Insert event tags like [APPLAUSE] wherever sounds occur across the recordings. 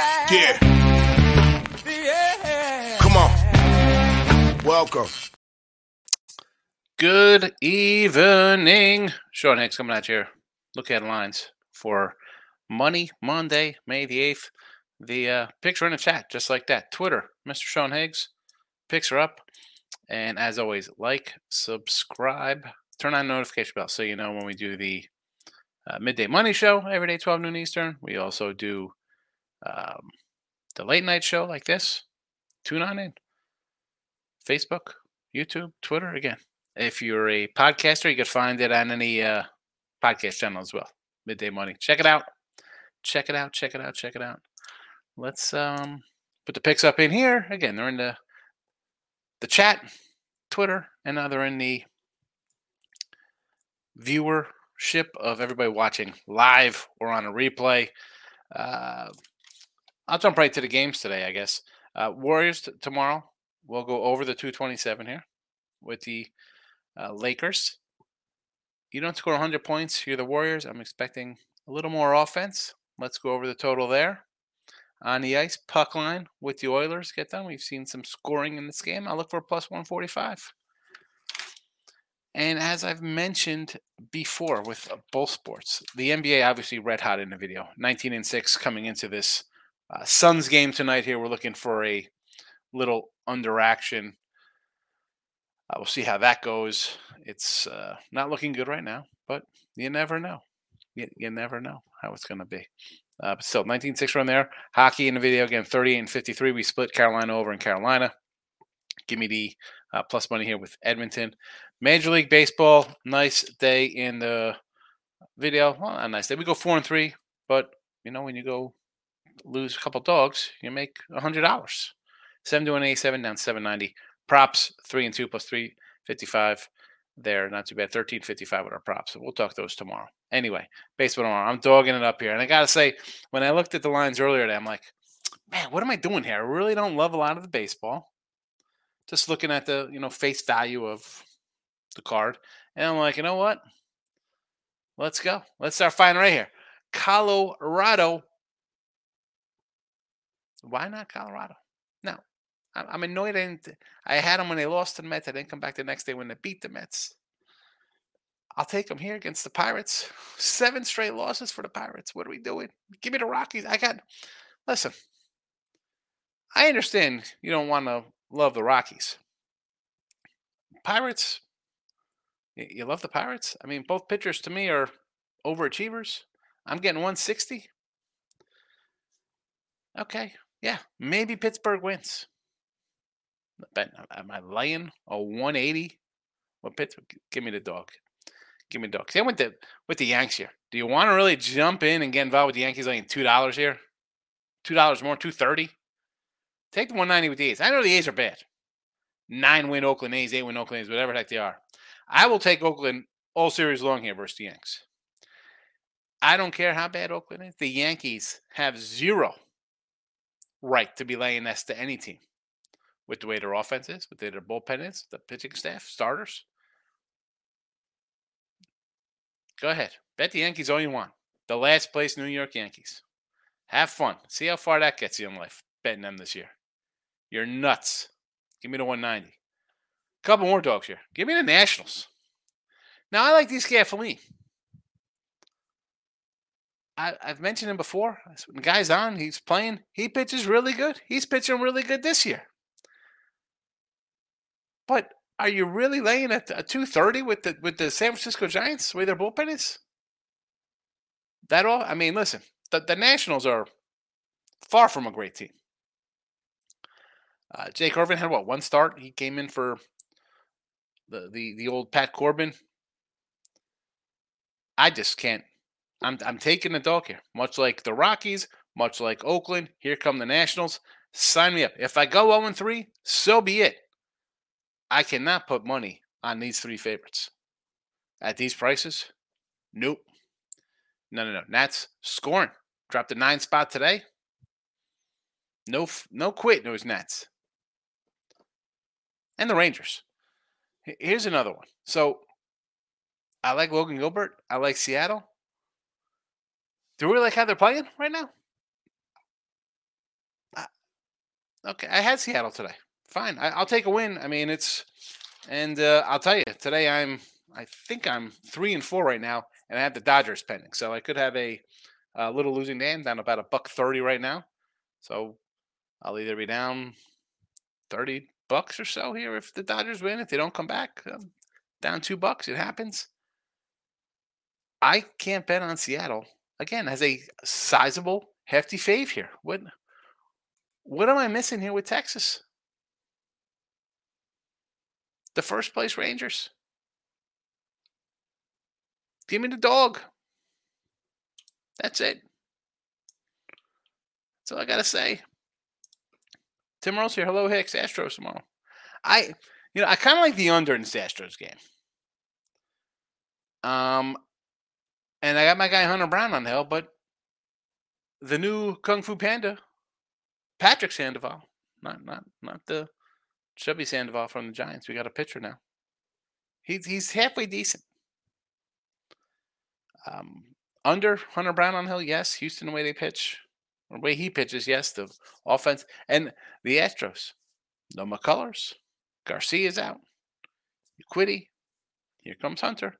Yeah. yeah. Come on. Welcome. Good evening. Sean Higgs coming at you. Look Ahead Lines for Money Monday, May the 8th. The uh, picks are in the chat, just like that. Twitter, Mr. Sean Higgs. Picks are up. And as always, like, subscribe, turn on notification bell so you know when we do the uh, midday money show every day, 12 noon Eastern. We also do um, the late night show like this. Tune on in. Facebook, YouTube, Twitter. Again, if you're a podcaster, you can find it on any uh, podcast channel as well. Midday Money. Check it out. Check it out. Check it out. Check it out. Let's um, put the picks up in here. Again, they're in the the chat, Twitter, and now they're in the viewership of everybody watching live or on a replay. Uh, I'll jump right to the games today, I guess. Uh, Warriors t- tomorrow. We'll go over the 227 here with the uh, Lakers. You don't score 100 points. You're the Warriors. I'm expecting a little more offense. Let's go over the total there. On the ice, puck line with the Oilers get done. We've seen some scoring in this game. I look for a plus 145. And as I've mentioned before with uh, both sports, the NBA obviously red hot in the video. 19 and 6 coming into this uh, Suns game tonight here. We're looking for a little under action. Uh, we'll see how that goes. It's uh, not looking good right now, but you never know. You, you never know how it's going to be. Uh, but still, 19 6 run there. Hockey in the video again, 38 and 53. We split Carolina over in Carolina. Give me the uh, plus money here with Edmonton. Major League Baseball, nice day in the video. Well, a nice day. We go four and three, but you know when you go lose a couple dogs, you make a hundred dollars. Seven to seven down seven ninety. Props three and two plus three fifty five. There, not too bad. Thirteen fifty five with our props. We'll talk those tomorrow. Anyway, baseball tomorrow. I'm dogging it up here, and I gotta say, when I looked at the lines earlier today, I'm like, man, what am I doing here? I really don't love a lot of the baseball. Just looking at the you know face value of the card. And I'm like, you know what? Let's go. Let's start fighting right here. Colorado. Why not Colorado? No. I'm annoyed. I, I had them when they lost to the Mets. I didn't come back the next day when they beat the Mets. I'll take them here against the Pirates. [LAUGHS] Seven straight losses for the Pirates. What are we doing? Give me the Rockies. I got. Listen, I understand you don't want to love the Rockies. Pirates, you love the Pirates? I mean, both pitchers to me are overachievers. I'm getting 160. Okay, yeah, maybe Pittsburgh wins. But am I laying a 180? Well, Pittsburgh, give me the dog. Give me the dog. I went to, with the Yanks here. Do you want to really jump in and get involved with the Yankees laying two dollars here? Two dollars more, two thirty. Take the 190 with the A's. I know the A's are bad. Nine win Oakland A's, eight win Oakland A's, whatever the heck they are. I will take Oakland all series long here versus the Yanks. I don't care how bad Oakland is. The Yankees have zero right to be laying this to any team with the way their offense is, with the way their bullpen is, the pitching staff, starters. Go ahead. Bet the Yankees all you want. The last place New York Yankees. Have fun. See how far that gets you in life betting them this year. You're nuts. Give me the 190. Couple more dogs here. Give me the Nationals. Now I like DeSclafani. I, have mentioned him before. When the guy's on, he's playing. He pitches really good. He's pitching really good this year. But are you really laying at a two thirty with the with the San Francisco Giants, way their bullpen is? That all? I mean, listen, the, the Nationals are far from a great team. Uh, Jake Irvin had what one start? He came in for the the the old Pat Corbin. I just can't. I'm I'm taking the dog here. Much like the Rockies, much like Oakland. Here come the Nationals. Sign me up. If I go 0 3, so be it. I cannot put money on these three favorites at these prices. Nope. No, no, no. Nats scoring. Dropped a nine spot today. No, no quit. No, Nats. And the Rangers. Here's another one. So I like Logan Gilbert. I like Seattle. Do we like how they're playing right now? Okay, I had Seattle today. Fine, I, will take a win. I mean, it's and uh, I'll tell you today. I'm I think I'm three and four right now, and I have the Dodgers pending, so I could have a, a little losing day. I'm down about a buck thirty right now, so I'll either be down thirty bucks or so here if the Dodgers win. If they don't come back, um, down two bucks. It happens. I can't bet on Seattle again has a sizable, hefty fave here. What what am I missing here with Texas? The first place Rangers. Give me the dog. That's it. That's all I gotta say. Tim Rose here. Hello, Higgs. Astros tomorrow. I, you know, I kind of like the under in this Astros game. Um, and I got my guy Hunter Brown on the hill, but the new Kung Fu Panda, Patrick Sandoval, not not not the chubby Sandoval from the Giants. We got a pitcher now. He's he's halfway decent. Um, under Hunter Brown on hill, yes. Houston the way they pitch, or the way he pitches, yes. The offense and the Astros, no McCullers. Garcia's out. Quiddy. Here comes Hunter.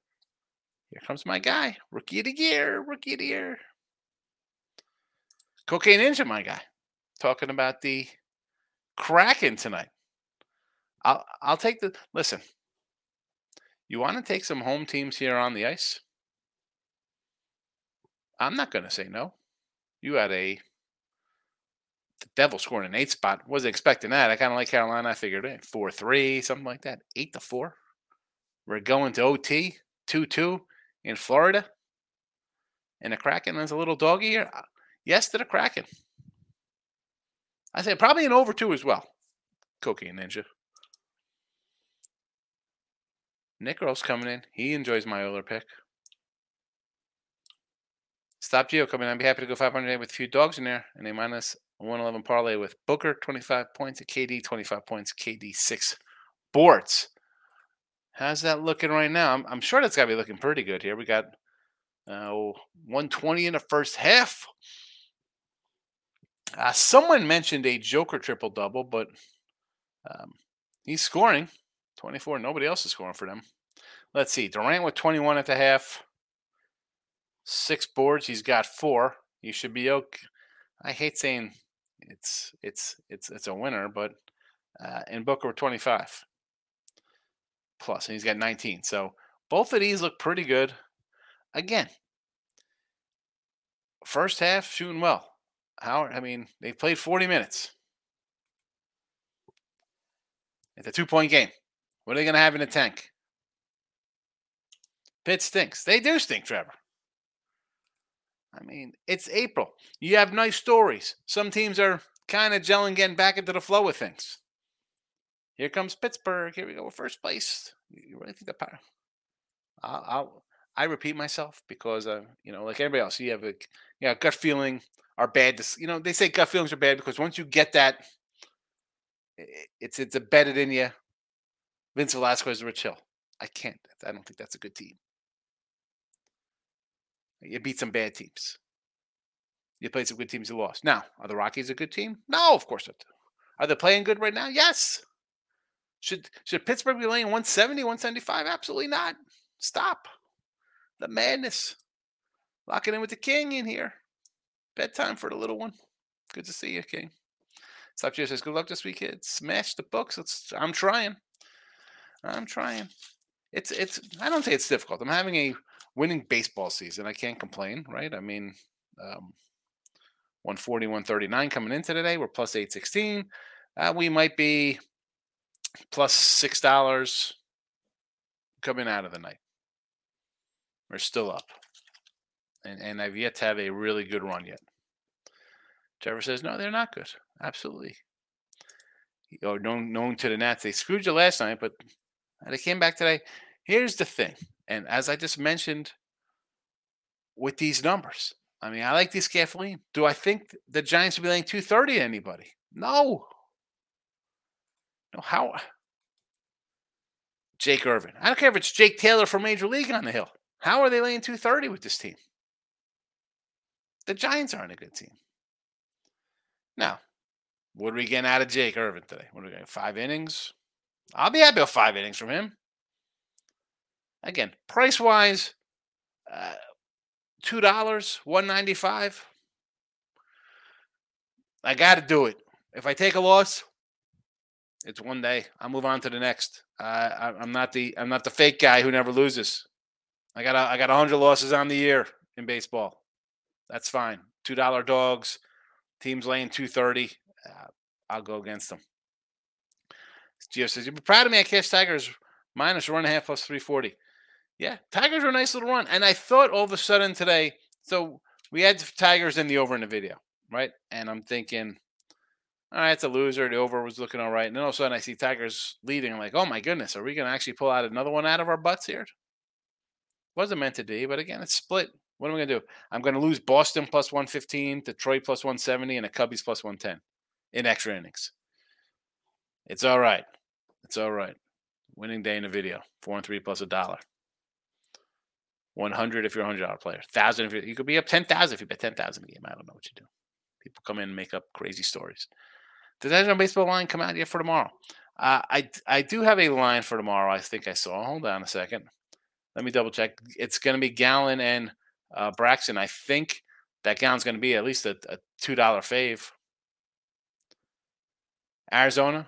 Here comes my guy, rookie of the year, rookie of the year. Cocaine Ninja, my guy, talking about the Kraken tonight. I'll I'll take the listen. You want to take some home teams here on the ice? I'm not going to say no. You had a the Devil scoring an eight spot. Wasn't expecting that. I kind of like Carolina. I figured it four three, something like that. Eight to four. We're going to OT two two in Florida. And the Kraken is a little doggy here. Yes to the Kraken. I say probably an over two as well. Cocaine Ninja. Nick Earl's coming in. He enjoys my Oiler pick. Stop Geo coming in. I'd be happy to go 500 with a few dogs in there and a minus 111 parlay with Booker 25 points, KD 25 points, KD 6 boards. How's that looking right now? I'm, I'm sure that's got to be looking pretty good here. We got uh, 120 in the first half. Uh, someone mentioned a Joker triple double, but um, he's scoring 24. Nobody else is scoring for them. Let's see. Durant with 21 at the half. Six boards. He's got four. He should be okay. I hate saying it's it's it's it's a winner, but uh, in Booker 25 plus, and he's got 19. So both of these look pretty good. Again, first half shooting well. How I mean, they played 40 minutes. It's a two point game. What are they going to have in the tank? Pitt stinks. They do stink, Trevor. I mean, it's April. You have nice stories. Some teams are kind of gelling, getting back into the flow of things. Here comes Pittsburgh. Here we go. First place. You really think power? I'll, I'll I repeat myself because uh, you know, like everybody else, you have a yeah gut feeling are bad. you know, they say gut feelings are bad because once you get that, it's it's embedded in you. Vince Velasquez, Rich Hill. I can't. I don't think that's a good team. You beat some bad teams. You played some good teams you lost. Now, are the Rockies a good team? No, of course not. Are they playing good right now? Yes. Should should Pittsburgh be laying 170, 175? Absolutely not. Stop. The madness. Locking in with the king in here. Bedtime for the little one. Good to see you, King. Stop says, good luck this week, kids. Smash the books. Let's I'm trying. I'm trying. It's it's I don't say it's difficult. I'm having a winning baseball season. I can't complain, right? I mean, um, 140, 139 coming into today. We're plus 816. Uh, we might be plus six dollars coming out of the night. We're still up. And and I've yet to have a really good run yet. Trevor says, no, they're not good. Absolutely. Or oh, known known to the Nats. They screwed you last night, but they came back today. Here's the thing. And as I just mentioned with these numbers, I mean, I like these Kathleen. Do I think the Giants will be laying 230 to anybody? No. No, how? Jake Irvin. I don't care if it's Jake Taylor from Major League on the hill. How are they laying 230 with this team? The Giants aren't a good team. Now, What are we getting out of Jake Irvin today? What are we getting? Five innings? I'll be happy with five innings from him. Again, price wise, uh, two dollars, one ninety five. I got to do it. If I take a loss, it's one day. I'll move on to the next. Uh, I, I'm not the I'm not the fake guy who never loses. I got a, I got hundred losses on the year in baseball. That's fine. Two dollar dogs. Teams laying two thirty. Uh, I'll go against them. Gio says you'd be proud of me. I cashed Tigers minus one and a half plus three forty. Yeah, Tigers are a nice little run. And I thought all of a sudden today. So we had Tigers in the over in the video, right? And I'm thinking, all right, it's a loser. The over was looking all right. And then all of a sudden I see Tigers leading. I'm like, oh my goodness, are we going to actually pull out another one out of our butts here? Wasn't meant to be, but again, it's split. What am I going to do? I'm going to lose Boston plus 115, Detroit plus 170, and the Cubbies plus 110 in extra innings. It's all right. It's all right. Winning day in the video, four and three plus a dollar. 100 if you're a hundred dollar player. Thousand if you you could be up ten thousand if you bet ten thousand a game. I don't know what you do. People come in and make up crazy stories. Did that baseball line come out yet for tomorrow? Uh, I I do have a line for tomorrow. I think I saw. Hold on a second. Let me double check. It's going to be Gallen and uh, Braxton. I think that Gallen's going to be at least a, a two dollar fave. Arizona,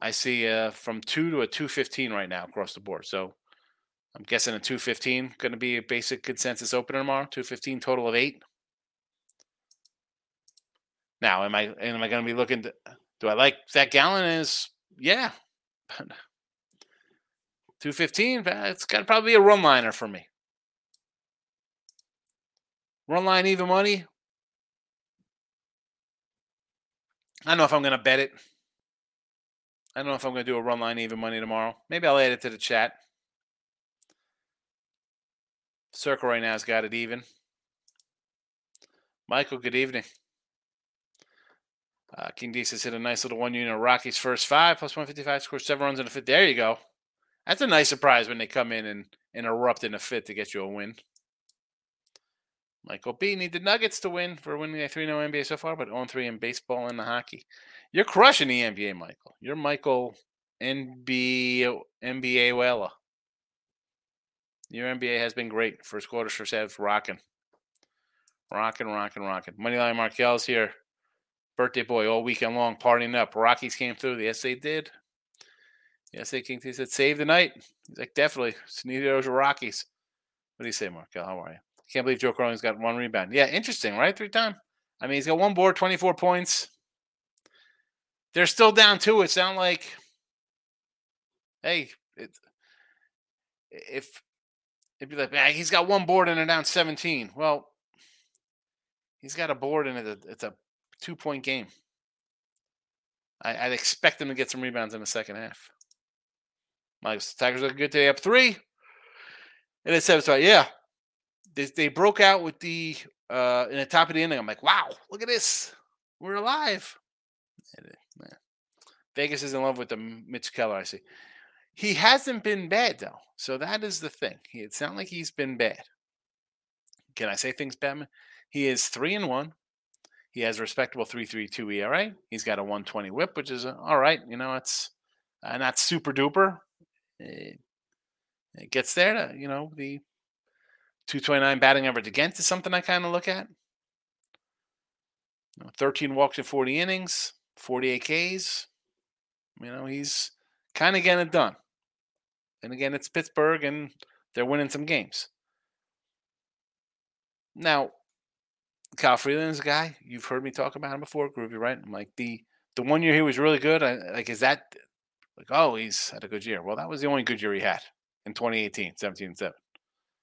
I see uh, from two to a two fifteen right now across the board. So I'm guessing a 215 going to be a basic consensus opener tomorrow. 215 total of eight. Now, am I am I going to be looking? To, do I like that Gallen? Is yeah, 215. Uh, it's got to probably be a run liner for me. Run line even money. I don't know if I'm going to bet it. I don't know if I'm going to do a run line even money tomorrow. Maybe I'll add it to the chat. Circle right now has got it even. Michael, good evening. Uh, King D hit a nice little one unit. Rockies first five plus 155 scores seven runs in a fifth. There you go. That's a nice surprise when they come in and, and erupt in a fit to get you a win. Michael B need the Nuggets to win for winning a 3 0 NBA so far, but 0 3 in baseball and the hockey. You're crushing the NBA, Michael. You're Michael NBA NBA Wella. Your NBA has been great. First quarter sure says rocking. Rocking, rocking, rocking. Moneyline Markel's here. Birthday boy all weekend long partying up. Rockies came through. Yes, they did. Yes, they King T said save the night. He's like, definitely. Neither those Rockies. What do you say, Markel? How are you? Can't believe Joe Crowley's got one rebound. Yeah, interesting, right? Three time. I mean, he's got one board, 24 points. They're still down two. It not like, hey, it, if it'd be like, ah, he's got one board and they're down 17. Well, he's got a board and it's a, it's a two point game. I, would expect them to get some rebounds in the second half. My Tigers look good today, up three. And seven. So yeah, they, they broke out with the uh in the top of the inning. I'm like, wow, look at this, we're alive. Vegas is in love with the Mitch Keller. I see. He hasn't been bad though. So that is the thing. It's not like he's been bad. Can I say things bad? He is three and one. He has a respectable three three two ERA. He's got a one twenty WHIP, which is uh, all right. You know, it's uh, not super duper. It, it gets there. To, you know, the two twenty nine batting average against is something I kind of look at. You know, Thirteen walks in forty innings, forty eight Ks. You know, he's kind of getting it done. And again, it's Pittsburgh and they're winning some games. Now, Kyle Freeland's a guy you've heard me talk about him before, Groovy, right? I'm like the the one year he was really good. I, like, is that like oh he's had a good year? Well, that was the only good year he had in 2018, 17 and 7.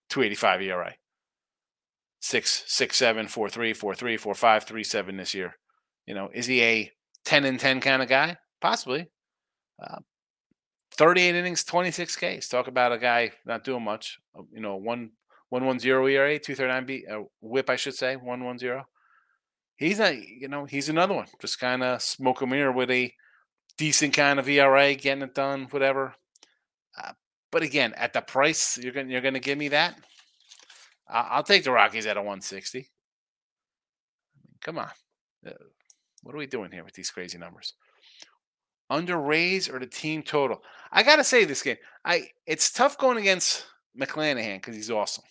285 ERA. 6 6 7 4 3 4 3 4 5 3 7 this year. You know, is he a 10 and 10 kind of guy? Possibly. Uh, 38 innings, 26 Ks. Talk about a guy not doing much. Uh, you know, one one one zero ERA, two thirty nine B uh, WHIP, I should say, one one zero. He's a you know he's another one. Just kind of smoke a mirror with a decent kind of ERA, getting it done, whatever. Uh, but again, at the price you're gonna you're gonna give me that, I'll take the Rockies at a one sixty. Come on, uh, What are we doing here with these crazy numbers? Under raise or the team total? I gotta say this game. I it's tough going against McClanahan because he's awesome.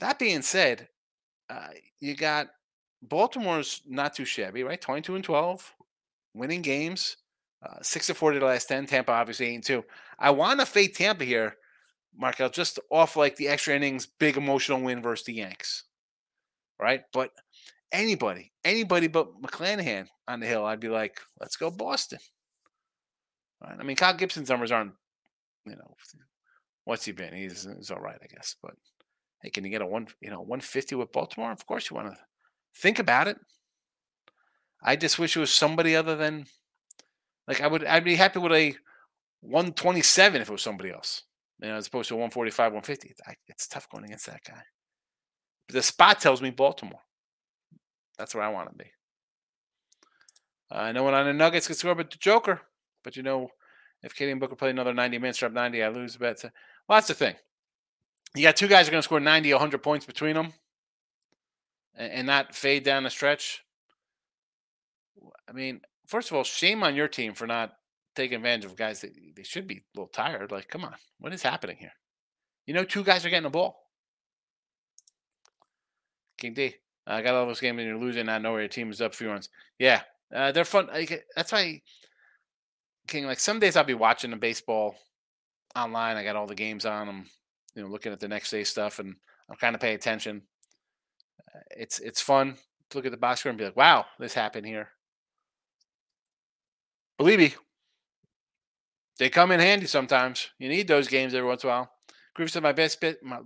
That being said, uh, you got Baltimore's not too shabby, right? 22 and 12, winning games, uh, 6 to 4 to the last 10. Tampa, obviously, 8 and 2. I want to fade Tampa here, Markel, just off like the extra innings, big emotional win versus the Yanks, right? But anybody, anybody but McClanahan on the hill, I'd be like, let's go Boston. Right? I mean, Kyle Gibson's numbers aren't, you know, what's he been? He's, he's all right, I guess. But hey, can you get a one, you know, 150 with Baltimore? Of course you want to think about it. I just wish it was somebody other than, like, I would, I'd be happy with a 127 if it was somebody else, you know, as opposed to 145, 150. It's tough going against that guy. But the spot tells me Baltimore. That's where I want to be. Uh, no one on the Nuggets can score but the Joker. But you know, if KD and Booker play another 90 minutes, drop 90, I lose the bet. So, well, that's the thing. You got two guys are going to score 90, 100 points between them and, and not fade down the stretch. I mean, first of all, shame on your team for not taking advantage of guys that they should be a little tired. Like, come on, what is happening here? You know, two guys are getting a ball. King D. I got all those games and you're losing. I know where your team is up few runs. Yeah, uh, they're fun. That's why, King. Like some days I'll be watching the baseball online. I got all the games on them. You know, looking at the next day stuff, and I'm kind of paying attention. Uh, it's it's fun to look at the box score and be like, "Wow, this happened here." Believe me, they come in handy sometimes. You need those games every once in a while. Groove said my best bit, my,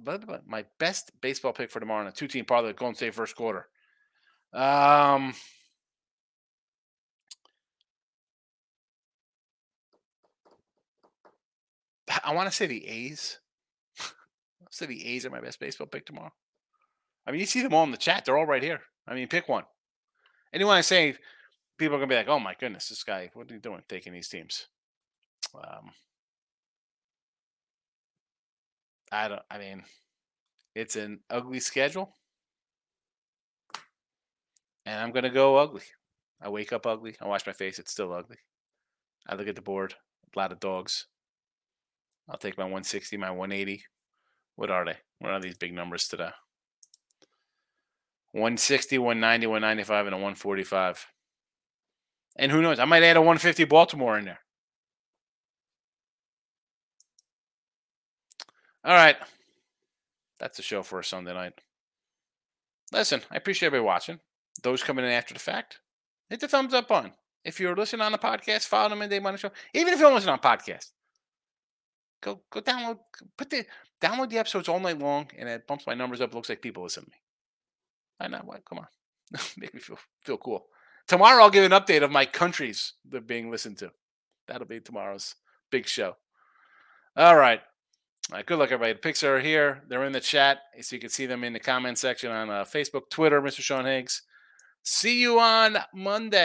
my best baseball pick for tomorrow in a two team parlay Golden State first quarter. Um, I want to say the A's. Say the A's are my best baseball pick tomorrow. I mean, you see them all in the chat; they're all right here. I mean, pick one. Anyone I say, people are gonna be like, "Oh my goodness, this guy! What are you doing taking these teams?" Um, I don't. I mean, it's an ugly schedule, and I'm gonna go ugly. I wake up ugly. I wash my face. It's still ugly. I look at the board. A lot of dogs. I'll take my 160, my 180. What are they? What are these big numbers today? 160, 190, 195, and a 145. And who knows? I might add a 150 Baltimore in there. All right. That's the show for a Sunday night. Listen, I appreciate everybody watching. Those coming in after the fact, hit the thumbs up on. If you're listening on the podcast, follow them the Midday Money Show. Even if you don't listen on podcast, go go download put the download the episodes all night long, and it bumps my numbers up. Looks like people listen to me. I know what. Come on, [LAUGHS] make me feel feel cool. Tomorrow I'll give an update of my countries that are being listened to. That'll be tomorrow's big show. All right. All right, good luck, everybody. The picks are here. They're in the chat, so you can see them in the comment section on uh, Facebook, Twitter, Mr. Sean Higgs. See you on Monday.